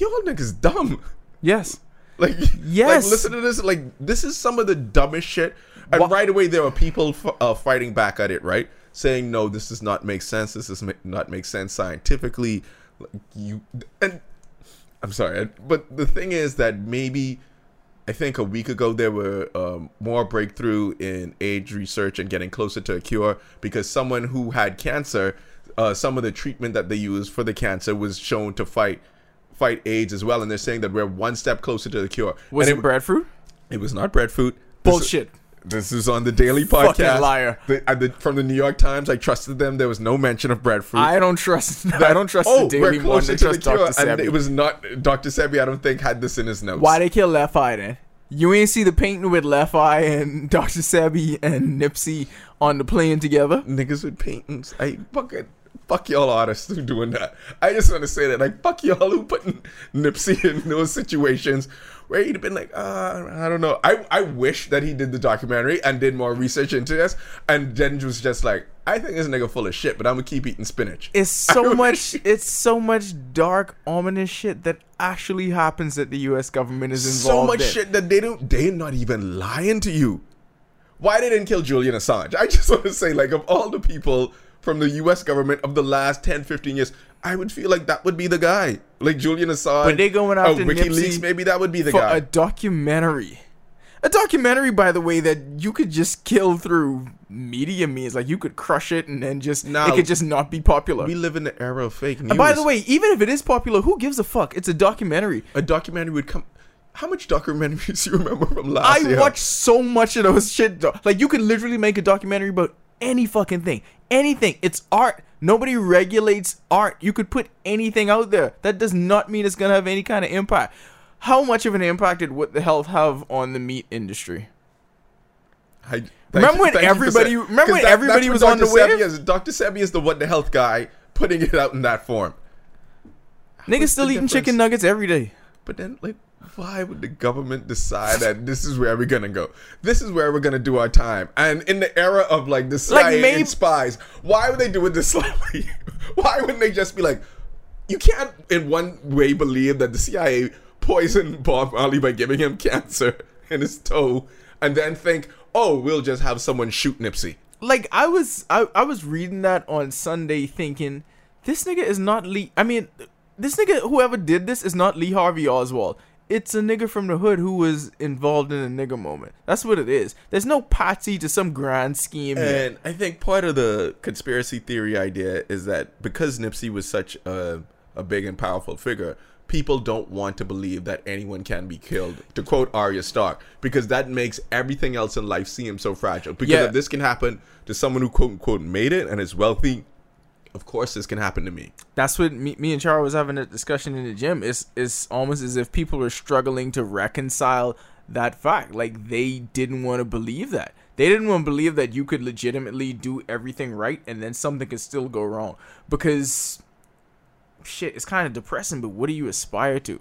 y'all niggas dumb. Yes. Like Yes. like listen to this. Like this is some of the dumbest shit. And Wha- right away there are people f- uh, fighting back at it, right? Saying no, this does not make sense. This does ma- not make sense scientifically. Like, you and I'm sorry, but the thing is that maybe I think a week ago there were um, more breakthrough in AIDS research and getting closer to a cure because someone who had cancer, uh, some of the treatment that they used for the cancer was shown to fight fight AIDS as well, and they're saying that we're one step closer to the cure. Was And it breadfruit? It was not breadfruit. Bullshit. This is on the Daily Fucking Podcast. liar. The, uh, the, from the New York Times, I trusted them. There was no mention of breadfruit. I don't trust. I don't trust oh, the Daily we're One. I to the trust cure, Doctor and it was not Dr. Sebi. I don't think had this in his notes. Why they kill Left Eye then? You ain't see the painting with Left Eye and Dr. Sebi and Nipsey on the plane together? niggas with paintings. I fucking fuck y'all artists who doing that. I just want to say that like fuck y'all who putting Nipsey in those situations where he'd have been like, uh, I don't know. I I wish that he did the documentary and did more research into this, and then was just like, I think this nigga full of shit, but I'm gonna keep eating spinach. It's so much. It's so much dark, ominous shit that actually happens that the U.S. government is involved. so much in. shit that they don't. They're not even lying to you. Why they didn't kill Julian Assange? I just want to say, like, of all the people from the U.S. government of the last 10, 15 years, I would feel like that would be the guy. Like Julian Assange. But they going or after WikiLeaks, Nipsey maybe that would be the for guy. a documentary. A documentary, by the way, that you could just kill through media means. Like you could crush it and then just Now, it could just not be popular. we live in the era of fake news. and by the way, even if it is popular, who gives a fuck? It's a documentary. a documentary would come. How much documentaries do you remember from last year. I watched so much of those shit. Though. Like you could literally make a documentary about any fucking thing, anything. It's art. Nobody regulates art. You could put anything out there. That does not mean it's gonna have any kind of impact. How much of an impact did what the health have on the meat industry? I, Remember you- when everybody- saying- remember when everybody that's was on Dr. the Sebi wave? Is. Dr. Sebi is the what the health guy putting it out in that form. Niggas What's still eating chicken nuggets every day. But then, like, why would the government decide that this is where we're gonna go? This is where we're gonna do our time. And in the era of like the CIA maybe- and spies, why would they do it this slowly? why wouldn't they just be like, you can't in one way believe that the CIA poisoned Bob Marley by giving him cancer in his toe, and then think, oh, we'll just have someone shoot Nipsey. like I was I, I was reading that on Sunday thinking this nigga is not Lee I mean this nigga whoever did this is not Lee Harvey Oswald. It's a nigga from the hood who was involved in a nigga moment. That's what it is. There's no patsy to some grand scheme. And I think part of the conspiracy theory idea is that because Nipsey was such a, a big and powerful figure, people don't want to believe that anyone can be killed. To quote Arya Stark, because that makes everything else in life seem so fragile. Because Yeah. if this can happen to someone who quote unquote made it and is wealthy, of course this can happen to me. That's what me, me and Char was having a discussion in the gym. It's it's almost as if people are struggling to reconcile that fact. Like they didn't want to believe that. They didn't want to believe that you could legitimately do everything right and then something could still go wrong. Because shit, it's kind of depressing, but what do you aspire to?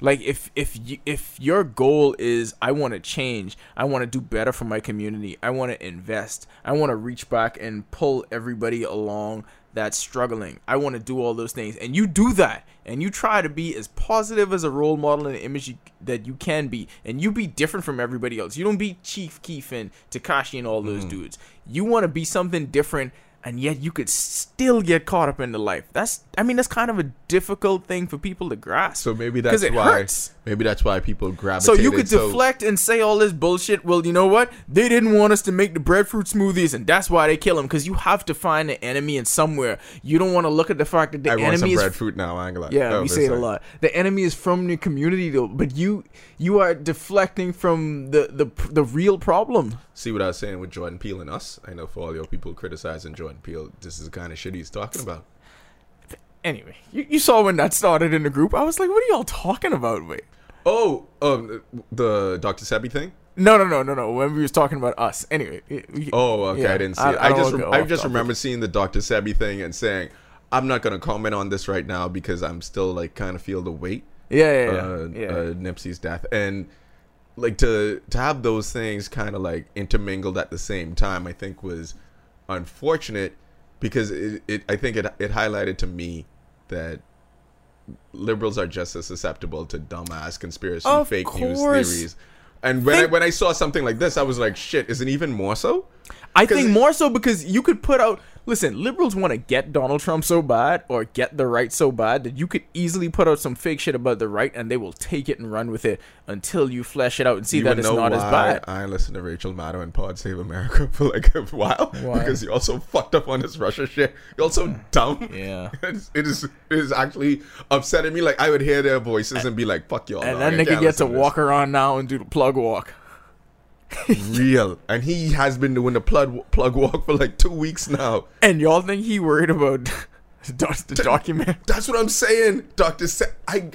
Like if if you, if your goal is I want to change, I want to do better for my community, I want to invest, I want to reach back and pull everybody along that's struggling. I want to do all those things, and you do that, and you try to be as positive as a role model and image you, that you can be, and you be different from everybody else. You don't be Chief Keef and Tekashi and all those mm-hmm. dudes. You want to be something different and yet you could still get caught up into life. That's I mean that's kind of a difficult thing for people to grasp. So maybe that's it why. hurts. Maybe that's why people So you could deflect and say all this bullshit. Well, you know what? They didn't want us to make the breadfruit smoothies, and that's why they kill them. Because you have to find the enemy in somewhere. You don't want to look at the fact that the I want some enemy is breadfruit now. I ain't gonna lie. yeah, Oh, we say it a lot. The enemy is from your community, though, but you you are deflecting from the the the real problem. See what I was saying with Jordan Peele and us. I know for all your people criticizing Jordan Peele, this is the kind of shit he's talking about. Anyway, you, you saw when that started in the group. I was like, "What are y'all talking about?" Wait, Oh, um, the Dr. Sebi thing. no, no, no, no, no. When we was talking about us, anyway. we- Oh, okay. yeah, I didn't see I- it. I I, just wanna I just topic. remember seeing the Dr. Sebi thing and saying, I'm not gonna comment on this right now because I'm still like kind of feel the weight. Yeah, yeah, yeah. uh, yeah. uh, Nipsey's death, and like to to have those things kind of like intermingled at the same time, I think was unfortunate because it, it I think it it highlighted to me that liberals are just as susceptible to dumbass conspiracy Of fake news theories. And when I Think- when I saw something like this, I was like, "Shit, is it even more so?" I think more so because you could put out. Listen, liberals want to get Donald Trump so bad or get the right so bad that you could easily put out some fake shit about the right and they will take it and run with it until you flesh it out and see You that it's not as bad. I listened to Rachel Maddow and Pod Save America for like a while Why? because you're also fucked up on this Russia shit. You're also dumb. Yeah. It is it is actually upsetting me. Like I would hear their voices and be like, "Fuck y'all." And that nigga gets to walk around now and do the plug walk. This." real, and he has been doing the plug plug walk for like two weeks now. And y'all think he worried about the doc- the document? That's what I'm saying, Doctor. Sa- I.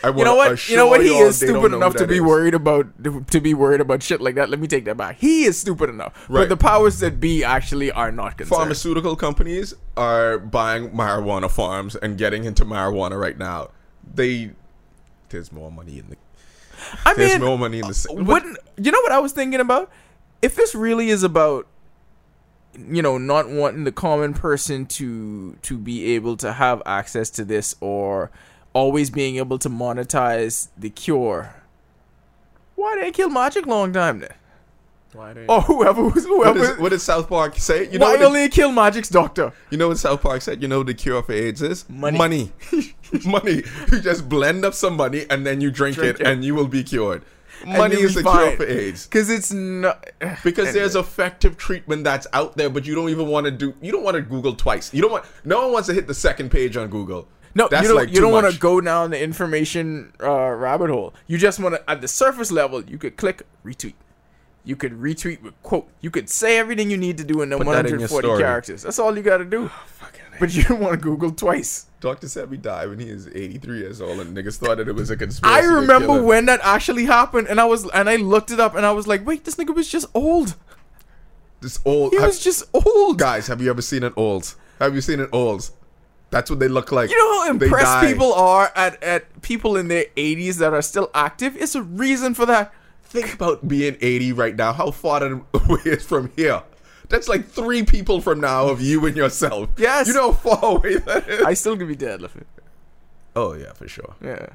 I You know what? You know what? He is stupid enough to be worried. worried about to be worried about shit like that. Let me take that back. He is stupid enough, but Right. the powers that be actually are not concerned. pharmaceutical companies are buying marijuana farms and getting into marijuana right now. They there's more money in the I there's mean, more money in the s- uh, wouldn't you know what I was thinking about? If this really is about you know not wanting the common person to to be able to have access to this or always being able to monetize the cure, why did they kill Magic long time then? Or whoever was what, whoever. is, what did South Park say? You know why what the- only kill Magic's doctor? you know what South Park said? You know the cure for AIDS is? Money. Money. money. You just blend up some money and then you drink, Drink it, it. and you will be cured. Money is the cure for AIDS. Because it's not. Because there's effective treatment that's out there, but you don't even want to do. You don't want to Google twice. You don't want. No one wants to hit the second page on Google. No, that's you don't. like you don't want to go down the information uh, rabbit hole. You just want to, at the surface level, you could click retweet. You could retweet with quote. You could say everything you need to do in the Put that in 140 characters. That's all you got to do. Oh, but you don't want to Google twice. Doctor Sebi died when he was 83 years old, and niggas thought that it was a conspiracy. I remember when that actually happened, and I was and I looked it up, and I was like, wait, this nigga was just old. this old He was just old. guys. Have you ever seen an old? Have you seen an old? That's what they look like. You know how impressed people are at, at people in their 80s that are still active? It's a reason for that. Think about being 80 right now. How far that away is from here? That's like three people from now of you and yourself. Yes. You know how far away that is. I still could be deadlifting. oh yeah, for sure. Yeah.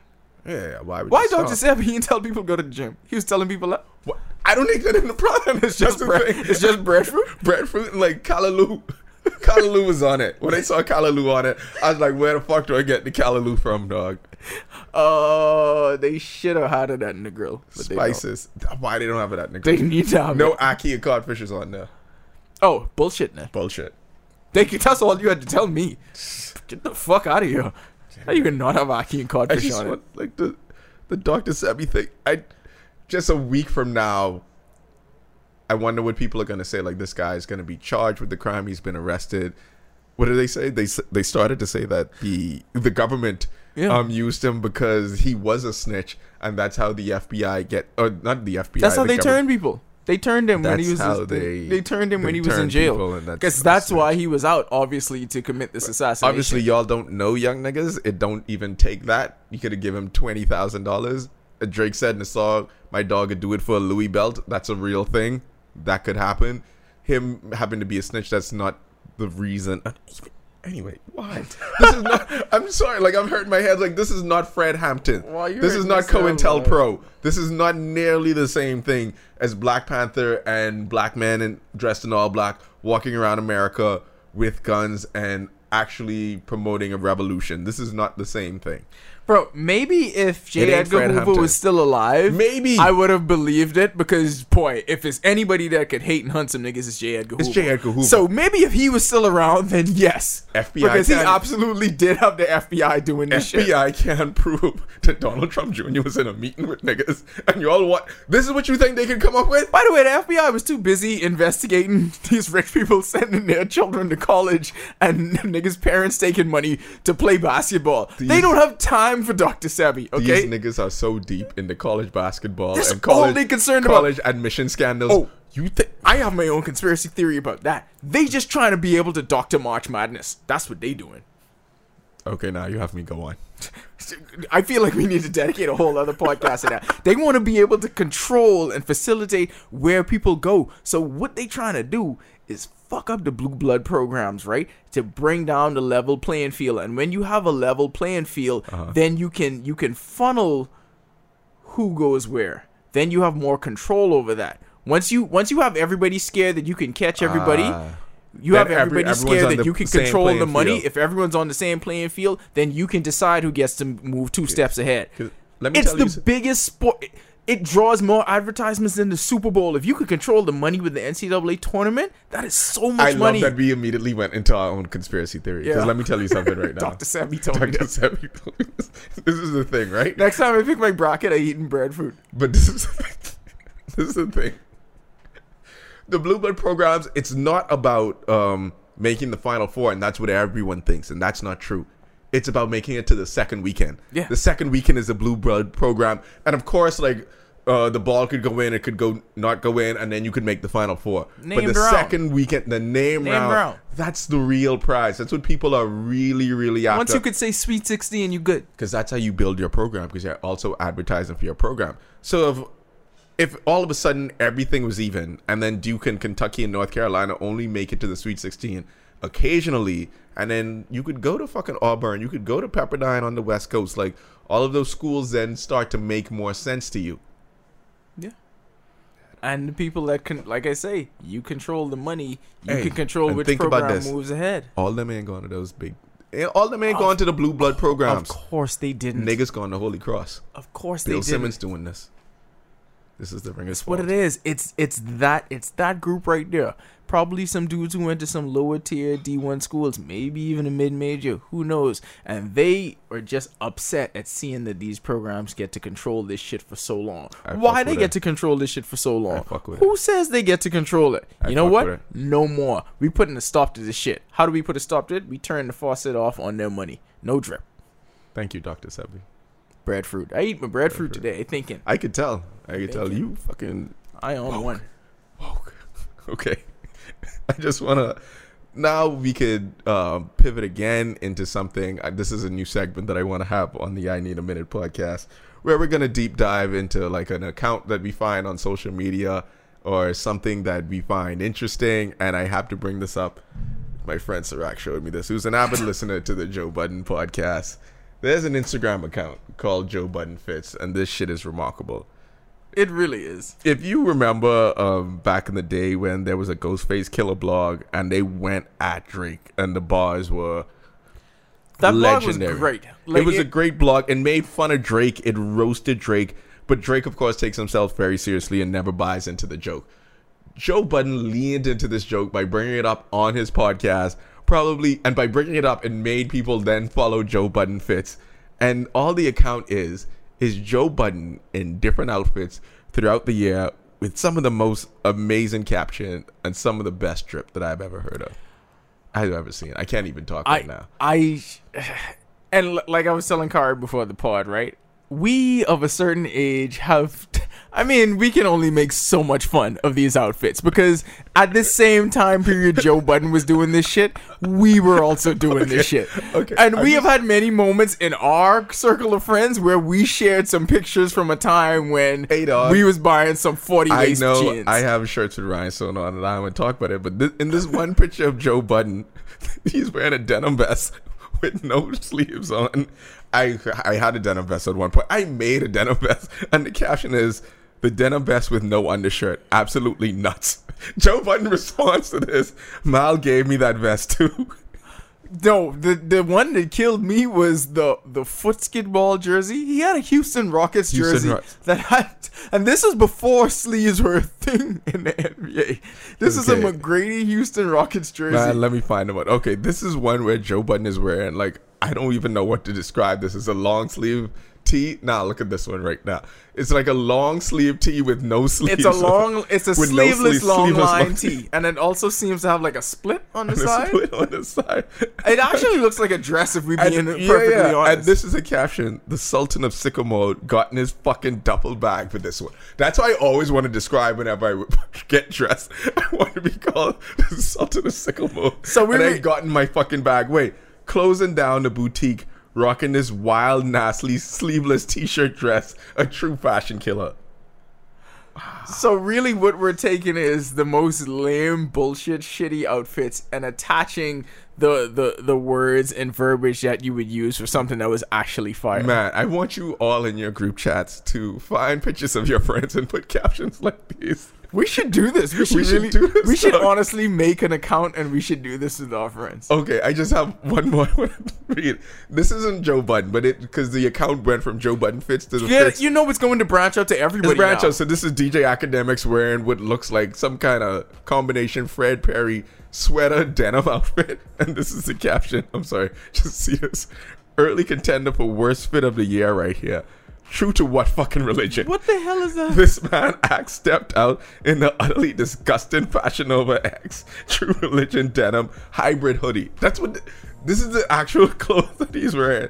Yeah, yeah. Why? Would Why you Dr. stop? Seb? He didn't tell people to go to the gym. He was telling people that. What? I don't think that in the problem. It's just Just the bread, thing. it's just breadfruit. breadfruit and like callaloo. callaloo was on it. When I saw callaloo on it, I was like, "Where the fuck do I get the callaloo from, dog?" Oh, they should have had it in the grill. but they. Spices. Why they don't have it at Nick? They need to have No it. ackee and codfishes on there. Oh, bullshit, man. Bullshit. Thank you. that's all you had to tell me. Get the fuck out of here. How you can not have ackee and codfish on want it? like the the Doctor Sebi thing. I just a week from now. I wonder what people are gonna say. Like this guy is gonna be charged with the crime. He's been arrested. What did they say? They they started to say that the the government Yeah. um used him because he was a snitch, and that's how the FBI get or not the FBI. That's how the they government- turn people. They turned him when he was. how they, they- they turned him when he was in jail. and that's Because that's why he was out, obviously, to commit this assassination. Obviously, y'all don't know young niggas. It don't even take that. You could have given him twenty thousand dollars. Drake said in the song, "My dog would do it for a Louis belt." That's a real thing. That could happen. Him having to be a snitch. That's not the reason. Anyway, why? This is not. I'm sorry. Like I'm hurting my head. Like this is not Fred Hampton. You this is not? COINTELPRO. This is not nearly the same thing as Black Panther and black men in, dressed in all black walking around America with guns and actually promoting a revolution. This is not the same thing. Bro, maybe if J. It ain't Edgar Fred Hoover Hampton. was still alive, Maybe. I would have believed it because, boy, if it's anybody that could hate and hunt some niggas, it's J. Edgar It's Hoover. J. Edgar Hoover. So maybe if he was still around, then yes. FBI Because he can- absolutely did have the FBI doing this shit. FBI can't prove that Donald Trump Jr. was in a meeting with niggas, and you all want. This is what you think they can come up with? By the way, the FBI was too busy investigating these rich people sending their children to college and niggas' parents taking money to play basketball. they don't have time for Dr. Sebi, okay? These niggas are so deep into college basketball That's and college, they concerned about. college admission scandals. Oh, you think I have my own conspiracy theory about that. They just trying to be able to Dr. March Madness. That's what they doing. Okay, now you have me go on. I feel like we need to dedicate a whole other podcast to that. They want to be able to control and facilitate where people go. So what they trying to do is fuck up the blue blood programs, right? To bring down the level playing field. And when you have a level playing field, then you can you can funnel who goes where. Then you have more control over that. Once you once you have everybody scared that you can catch everybody, Ah. you have everybody everyone's scared that you can control the money. field. If everyone's on the same playing field, then you can decide who gets to move two steps ahead. let me It's tell the you biggest sport. It draws more advertisements than the Super Bowl. If you could control the money with the NCAA tournament, that is so much I love money. that we immediately went into our own conspiracy theory. Because Yeah. let me tell you something right now. Dr. Sebi told me Dr. this. Sebi told me this. This is the thing, right? Next time I pick my bracket, I eating breadfruit. But this is this is the thing. The blue blood programs, it's not about um, making the final four, and that's what everyone thinks, and that's not true. It's about making it to the second weekend. Yeah. The second weekend is a blue blood program, and of course, like uh, the ball could go in, it could go not go in, and then you could make the final four. but the round. second weekend, the name Named round, round. that's the real prize. That's what people are really, really after Once you could say Sweet 16, you good. because that's how you build your program because you're also advertising for your program so if if all of a sudden everything was even and then duke and kentucky and north carolina only make it to the sweet 16 occasionally and then you could go to fucking auburn you could go to pepperdine on the west coast like all of those schools then start to make more sense to you Yeah. And the people that can, like I say, you control the money. You Hey, can control which program moves ahead. all them ain't going to those big eh, all them ain't going to the blue blood programs Of course they didn't. niggas going to holy cross Of course bill they didn't. simmons doing this this is the That's what it is. It's it's that it's that group right there. Probably some dudes who went to some lower tier D1 schools, maybe even a mid major, who knows? And they are just upset at seeing that these programs get to control this shit for so long. I Why they get it. to control this shit for so long? Who says they get to control it? I you know what? No more. We putting a stop to this shit. How do we put a stop to it? We turn the faucet off on their money. No drip. thank you dr sebi Breadfruit. I eat my breadfruit today. Thinking I could tell. I could tell you fucking I own one. woke. Okay. I just want to. Now we could um, pivot again into something. Uh, this is a new segment that I want to have on the I Need a Minute podcast where we're going to deep dive into like an account that we find on social media or something that we find interesting. And I have to bring this up. My friend Sirac showed me this, who's an avid listener to the Joe Budden podcast. There's an Instagram account called Joe Budden Fits, and this shit is remarkable It really is. if you remember um, back in the day when there was a Ghostface Killah blog and they went at Drake and the bars were That blog was great. it was a great blog and made fun of Drake. It roasted Drake, but Drake, of course, takes himself very seriously and never buys into the joke. Joe Budden leaned into this joke by bringing it up on his podcast, probably, and by bringing it up, it made people then follow Joe Budden fits. And all the account is is Joe Budden in different outfits throughout the year with some of the most amazing caption and some of the best drip that I've ever heard of. I've ever seen. I can't even talk right now. I, and like I was telling Kari before the pod, right? We of a certain age have, I mean, we can only make so much fun of these outfits because at this same time period Joe Budden was doing this shit, we were also doing this shit. okay. And I'm we have had many moments in our circle of friends where we shared some pictures from a time when Hey, dog. we was buying some 40 I know jeans. I have shirts with Ryan rhinestone on, and I don't want to talk about it. But this, in this one picture of Joe Budden, he's wearing a denim vest with no sleeves on. I I had a denim vest at one point. I made a denim vest, and the caption is The denim vest with no undershirt. Absolutely nuts. Joe Budden responds to this. Mal gave me that vest too. No, the the one that killed me was the the foot skid ball jersey. He had a Houston Rockets Houston jersey Rockets. that had, and this was before sleeves were a thing in the NBA. This is a McGrady Houston Rockets jersey. Man, let me find them. Okay, this is one where Joe Budden is wearing like I don't even know what to describe. This is a long sleeve tee. Now look at this one right now. It's like a long sleeve tee with no sleeves. it's a long, it's a no sleeveless sleeves- long sleeveless line long- tee, and it also seems to have like a split on the and a side. split on the side. It actually looks like a dress if we And, being yeah, perfectly yeah. honest. and this is a caption: "The Sultan of Sycamore got in his fucking duffel bag for this one." That's what I always want to describe whenever I get dressed. I want to be called the Sultan of Sycamore. So we and I got in my fucking bag. Wait, closing down the boutique, rocking this wild, nasty, sleeveless T-shirt dress, a true fashion killer. So really, what we're taking is the most lame, bullshit, shitty outfits and attaching the the the words and verbiage that you would use for something that was actually fire. Man, I want you all in your group chats to find pictures of your friends and put captions like these. We should do this. We should, We should really. do this, we should honestly make an account and we should do this with our friends. Okay, I just have one more. I want to read. This isn't Joe Budden, but it because the account went from Joe Budden fits to the Yeah, fits. you know it's going to branch out to everybody. It's branch now. out. So this is DJ Akademiks wearing what looks like some kind of combination Fred Perry sweater denim outfit, and this is the caption. I'm sorry, just see this. Early contender for worst fit of the year right here. True to what fucking religion? What the hell is that? This man Axe stepped out in the utterly disgusting Fashion Nova X True Religion denim hybrid hoodie. That's what. this is the actual clothes that he's wearing.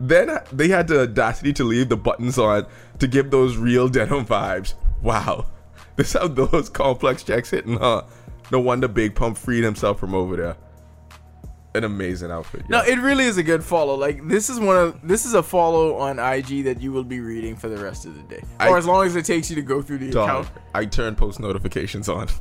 Then they had the audacity to leave the buttons on to give those real denim vibes. Wow, this how those complex checks hitting, huh? No wonder Big Pump freed himself from over there. An amazing outfit. No, it really is a good follow. Like this is one of this is a follow on IG that you will be reading for the rest of the day, I- or as long as it takes you to go through the Dog, account. I turn post notifications on.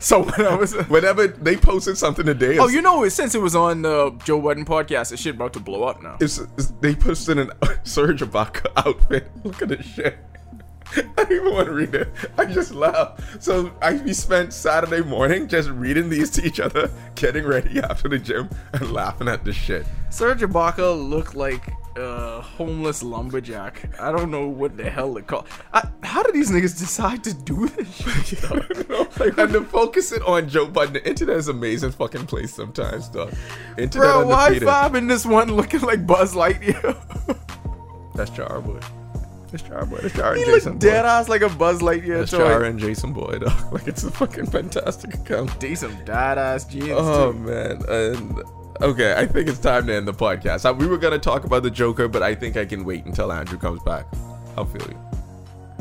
So when I was, Whenever they posted something today, oh, you know, since it was on the Joe Budden podcast, this shit about to blow up now. It's, it's- they posted an Serge Ibaka outfit. Look at this shit. I don't even want to read it. I just laugh. So I we spent Saturday morning just reading these to each other, getting ready after the gym, and laughing at this shit. Serge Ibaka looked like a homeless lumberjack. I don't know what the hell they call. I, how did these niggas decide to do this shit? though? and to focus it on Joe Budden, the internet is an amazing fucking place sometimes, dog. Internet Bro, why undefeated. five in this one looking like Buzz Lightyear? That's Jar Boy. That's Jar Boy. That's Jar he and Jason Boy. dead ass like a Buzz Lightyear That's toy. Jar and Jason Boy, dog. Like it's a fucking fantastic account. Some dead ass jeans Oh too. man, and okay, I think it's time to end the podcast. We were gonna talk about the Joker, but I think I can wait until Andrew comes back. I'll feel you.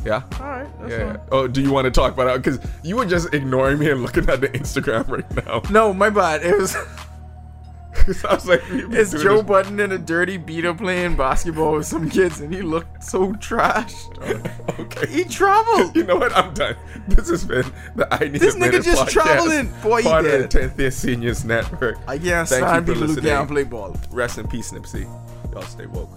Yeah. All right, Yeah. fine. Oh, do you want to talk about it? Because you were just ignoring me and looking at the Instagram right now. No, my bad. It was was like, it's Joe this- Budden in a dirty beater playing basketball with some kids, and he looked so trashed. Okay. He traveled. You know what? I'm done. This has been the I Need This nigga just podcast, traveling. Boy, he part of did. the 10th Year Seniors Network. I can't Thank you stand people who listening. can't play ball. Rest in peace, Nipsey. Y'all stay woke.